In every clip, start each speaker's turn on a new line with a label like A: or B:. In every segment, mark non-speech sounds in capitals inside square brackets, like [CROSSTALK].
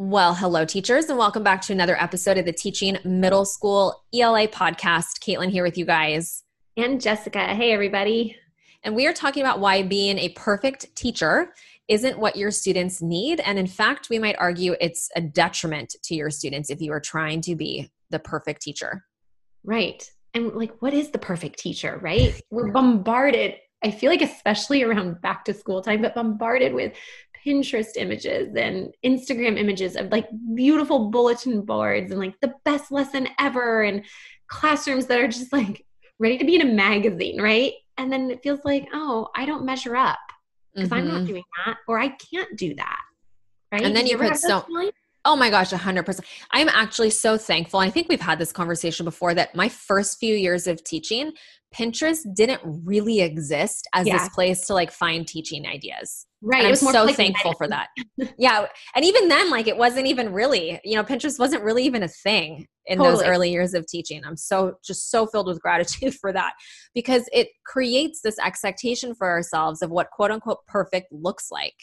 A: Well, hello, teachers, and welcome back to another episode of the Teaching Middle School ELA podcast. Caitlin here with you guys.
B: And Jessica. Hey, everybody.
A: And we are talking about why being a perfect teacher isn't what your students need. And in fact, we might argue it's a detriment to your students if you are trying to be the perfect teacher.
B: Right. And like, what is the perfect teacher, right? We're bombarded. I feel like, especially around back to school time, but bombarded with Pinterest images and Instagram images of like beautiful bulletin boards and like the best lesson ever and classrooms that are just like ready to be in a magazine, right? And then it feels like, oh, I don't measure up because mm-hmm. I'm not mm-hmm. doing that or I can't do that. Right.
A: And then you, you put so Oh my gosh, 100%. I'm actually so thankful. I think we've had this conversation before that my first few years of teaching, Pinterest didn't really exist as yeah. this place to like find teaching ideas. Right. And I'm so thankful for that. yeah. And even then, like it wasn't even really, you know, Pinterest wasn't really even a thing in totally. those early years of teaching. I'm so just so filled with gratitude [LAUGHS] for that because it creates this expectation for ourselves of what quote unquote perfect looks like.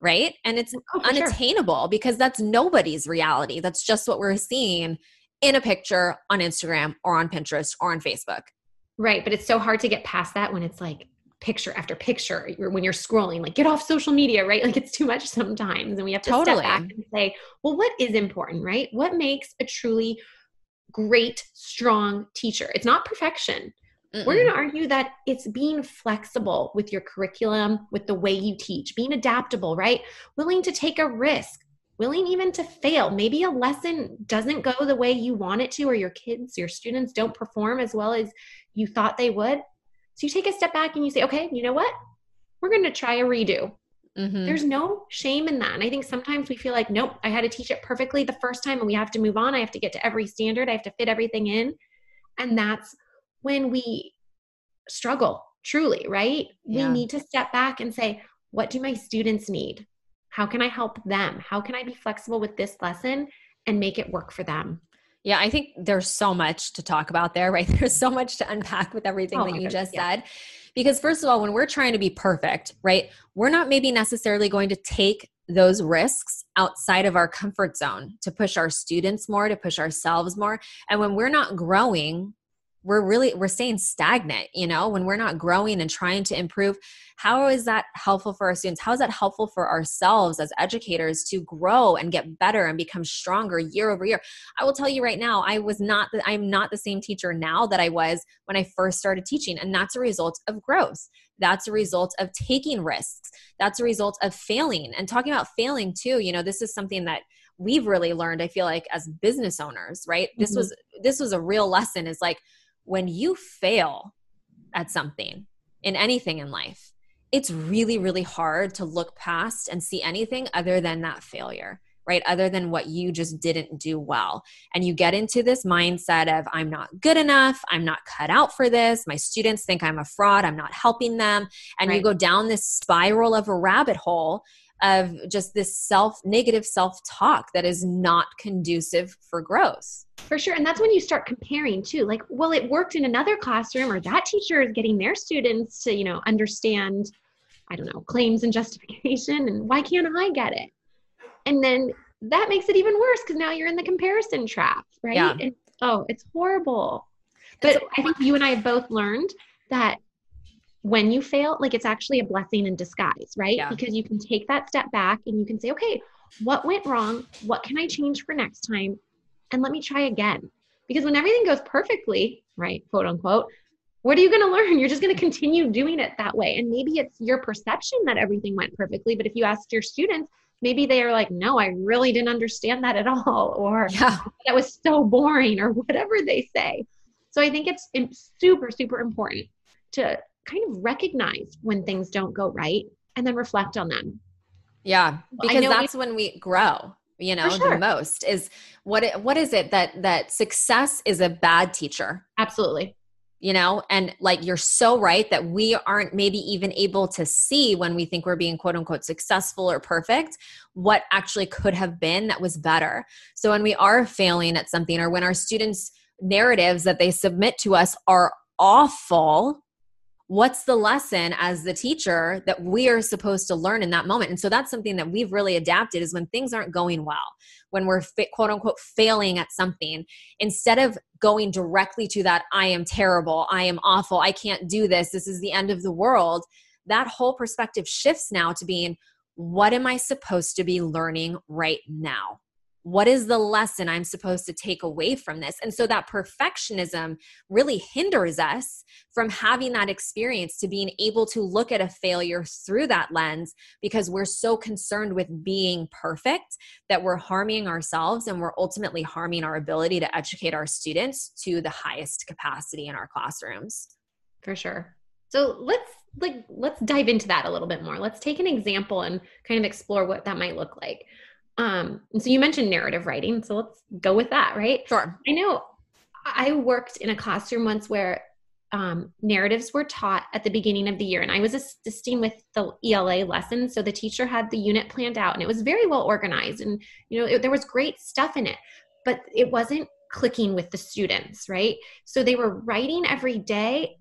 A: Right. And it's oh, unattainable sure. because that's nobody's reality. That's just what we're seeing in a picture on Instagram or on Pinterest or on Facebook.
B: Right. But it's so hard to get past that when it's like picture after picture when you're scrolling, like get off social media, right? [LAUGHS] Like it's too much sometimes. And we have to totally. step back and say, well, what is important, right? What makes a truly great, strong teacher? It's not perfection. Mm-mm. We're going to argue that it's being flexible with your curriculum, with the way you teach, being adaptable, right? Willing to take a risk, willing even to fail. Maybe a lesson doesn't go the way you want it to, or your kids, your students don't perform as well as you thought they would. So you take a step back and you say, okay, you know what? We're going to try a redo. Mm-hmm. There's no shame in that. And I think sometimes we feel like, nope, I had to teach it perfectly the first time and we have to move on. I have to get to every standard. I have to fit everything in. And that's when we struggle truly, right? Yeah. We need to step back and say, what do my students need? How can I help them? How can I be flexible with this lesson and make it work for them?
A: Yeah, I think there's so much to talk about there, [LAUGHS] right? There's so much to unpack with everything oh that you goodness, just yeah. said. Because, first of all, when we're trying to be perfect, right, we're not maybe necessarily going to take those risks outside of our comfort zone to push our students more, to push ourselves more. And when we're not growing, we're really we're staying stagnant you know when we're not growing and trying to improve how is that helpful for our students? How is that helpful for ourselves as educators to grow and get better and become stronger year over year? I will tell you right now i was not the, i'm not the same teacher now that i was when i first started teaching and that's a result of growth. That's a result of taking risks. That's a result of failing. And talking about failing too you know this is something that we've really learned i feel like as business owners right? Mm-hmm. this was this was a real lesson is like when you fail at something in anything in life, it's really, really hard to look past and see anything other than that failure, right? Other than what you just didn't do well. And you get into this mindset of, I'm not good enough, I'm not cut out for this, my students think I'm a fraud, I'm not helping them. And right. you go down this spiral of a rabbit hole of just this self negative self talk that is not conducive for growth.
B: For sure. And that's when you start comparing too. Like, well, it worked in another classroom, or that teacher is getting their students to, you know, understand, I don't know, claims and [LAUGHS] justification. And why can't I get it? And then that makes it even worse because now you're in the comparison trap, right? Yeah. And, oh, it's horrible. But I think you and I have both learned that when you fail, like it's actually a blessing in disguise, right? Yeah. Because you can take that step back and you can say, okay, what went wrong? What can I change for next time? And let me try again. Because when everything goes perfectly, right, quote unquote, what are you going [LAUGHS] to learn? You're just going to continue doing it that way. And maybe it's your perception that everything went perfectly. But if you asked your students, maybe they are like, no, I really didn't understand that at [LAUGHS] all. Or yeah. that was so boring, or [LAUGHS] whatever they say. So I think it's super, super important to kind of recognize when things don't go right and then reflect on them.
A: Yeah, because that's we, when we grow, you know, sure. the most is what it, what is it that that success is a bad teacher?
B: Absolutely.
A: You know, and like you're so right that we aren't maybe even able to see when we think we're being quote unquote successful or perfect what actually could have been that was better. So when we are failing at something or when our students narratives that they submit to us are awful what's the lesson as the teacher that we are supposed to learn in that moment? And so that's something that we've really adapted is when things aren't going well when we're quote unquote failing at something instead of going directly to that i am terrible i am awful i can't do this this is the end of the world that whole perspective shifts now to being what am i supposed to be learning right now what is the lesson I'm supposed to take away from this? And so that perfectionism really hinders us from having that experience to being able to look at a failure through that lens because we're so concerned with being perfect that we're harming ourselves and we're ultimately harming our ability to educate our students to the highest capacity in our classrooms.
B: For sure. So let's like let's dive into that a little bit more. Let's take an example and kind of explore what that might look like. Um, and so you mentioned narrative writing, so let's go with that, right?
A: Sure.
B: I know I worked in a classroom once where um, narratives were taught at the beginning of the year, and I was assisting with the ELA lesson. So the teacher had the unit planned out, and it was very well organized, and you know it, there was great stuff in it, but it wasn't clicking with the students, right? So they were writing every day,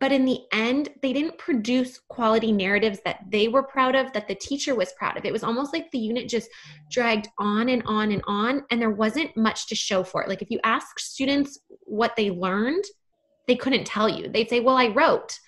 B: but in the end they didn't produce quality narratives that they were proud of that the teacher was proud of. It was almost like the unit just dragged on and on and on and there wasn't much to show for it. Like if you ask students what they learned they couldn't tell you. They'd say well i wrote.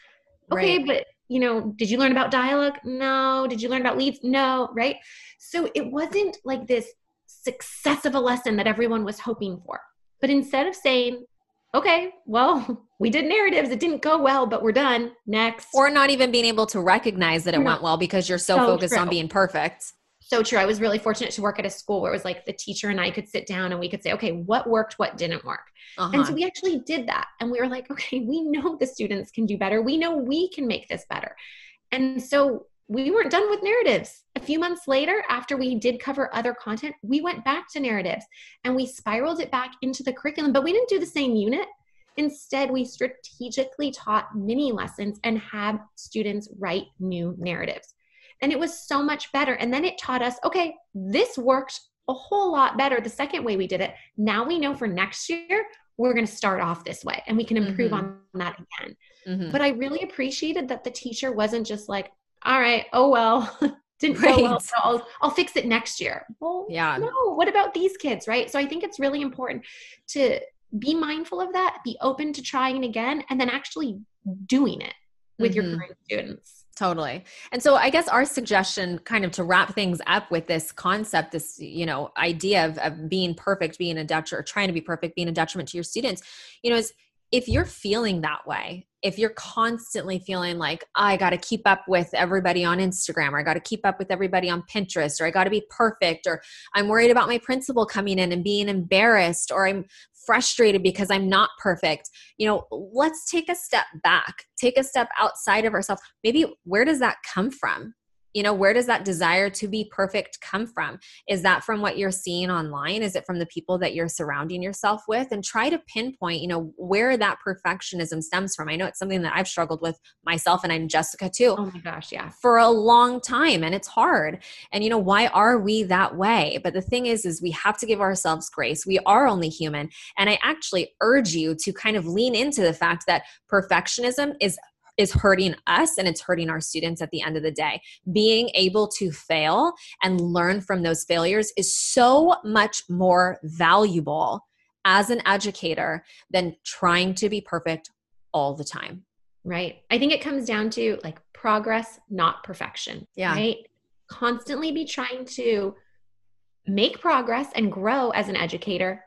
B: Okay right. but you know did you learn about dialogue? No. Did you learn about leads? No right? So it wasn't like this success of a lesson that everyone was hoping for. But instead of saying okay, well, [LAUGHS] we did narratives. It didn't go well, but we're done. Next.
A: Or not even being able to recognize that it no. went well because you're so, so focused true. on being perfect.
B: So true. I was really fortunate to work at a school where it was like the teacher and I could sit down and we could say, okay, what worked, what didn't work. Uh-huh. And so we actually did that. And we were like, okay, we know the students can do better. We know we can make this better. And so we weren't done with narratives. A few months later, after we did cover other content, we went back to narratives and we spiraled it back into the curriculum, but we didn't do the same unit. Instead, we strategically taught mini lessons and had students write new narratives. And it was so much better. And then it taught us okay, this worked a whole lot better the second way we did it. Now we know for next year, we're going to start off this way and we can improve mm-hmm. on that again. Mm-hmm. But I really appreciated that the teacher wasn't just like, all right, oh well, [LAUGHS] didn't right. go well, so I'll, I'll fix it next year. Well, yeah. No, what about these kids, right? So I think it's really important to be mindful of that, be open to trying again, and then actually doing it with mm-hmm. your current students.
A: Totally. And so I guess our suggestion kind of to wrap things up with this concept, this, you know, idea of, of being perfect, being a detriment or trying to be perfect, being a detriment to your students, you know, is if you're feeling that way, if you're constantly feeling like I got to keep up with everybody on Instagram or I got to keep up with everybody on Pinterest or I got to be perfect or I'm worried about my principal coming in and being embarrassed or I'm frustrated because I'm not perfect, you know, let's take a step back, take a step outside of ourselves. Maybe where does that come from? You know where does that desire to be perfect come from? Is that from what you're seeing online? Is it from the people that you're surrounding yourself with? And try to pinpoint you know where that perfectionism stems from. I know it's something that i've struggled with myself and i'm jessica too.
B: Oh my gosh yeah.
A: For a long time and it's hard. And you know why are we that way? But the thing is is we have to give ourselves grace. We are only human. And i actually urge you to kind of lean into the fact that perfectionism is is hurting us and it's hurting our students at the end of the day. Being able to fail and learn from those failures is so much more valuable as an educator than trying to be perfect all the time.
B: Right. I think it comes down to like progress, not perfection. Yeah. Right. Constantly be trying to make progress and grow as an educator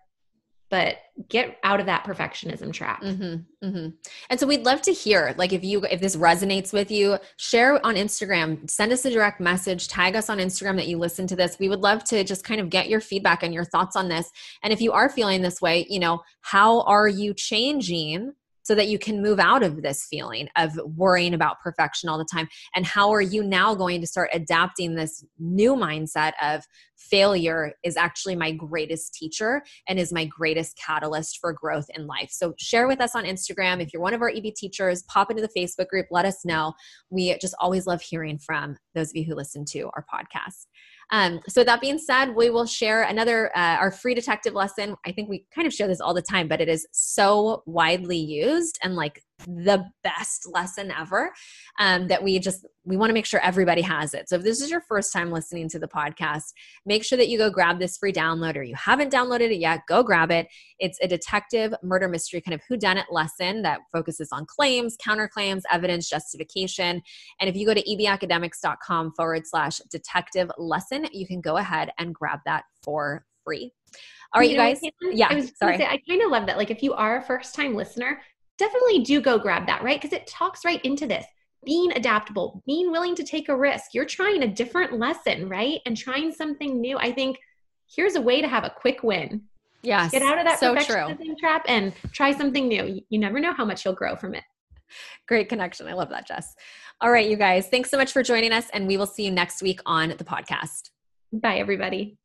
B: but get out of that perfectionism trap. Mm-hmm,
A: mm-hmm. and so we'd love to hear like if you if this resonates with you share on instagram send us a direct message tag us on instagram that you listen to this. We would love to just kind of get your feedback and your thoughts on this. And if you are feeling this way you know how are you changing so that you can move out of this feeling of worrying about perfection all the time? And how are you now going to start adapting this new mindset of failure is actually my greatest teacher and is my greatest catalyst for growth in life? So share with us on Instagram. If you're one of our EB teachers, pop into the Facebook group, let us know. We just always love hearing from those of you who listen to our podcast. Um, so that being said, we will share another uh, our free detective lesson. I think we kind of share this all the time, but it is so widely used and like the best lesson ever um, that we just we want to make sure everybody has it so if this is your first time listening to the podcast make sure that you go grab this free download or you haven't downloaded it yet go grab it it's a detective murder mystery kind of whodunit lesson that focuses on claims counterclaims evidence justification and if you go to ebacademics.com forward slash detective lesson you can go ahead and grab that for free all right, you, you know, guys. yeah, I sorry.
B: Say, I kind of love that. Like, if you are a first time listener, definitely do go grab that, right? Because it talks right into this being adaptable, being willing to take a risk. You're trying a different lesson, right? And trying something new. I think here's a way to have a quick win.
A: Yes.
B: Get out of that so perfectionism trap and try something new. You never know how much you'll grow from it.
A: Great connection. I love that, Jess. All right, you guys. Thanks so much for joining us, and we will see you next week on the podcast.
B: Bye, everybody.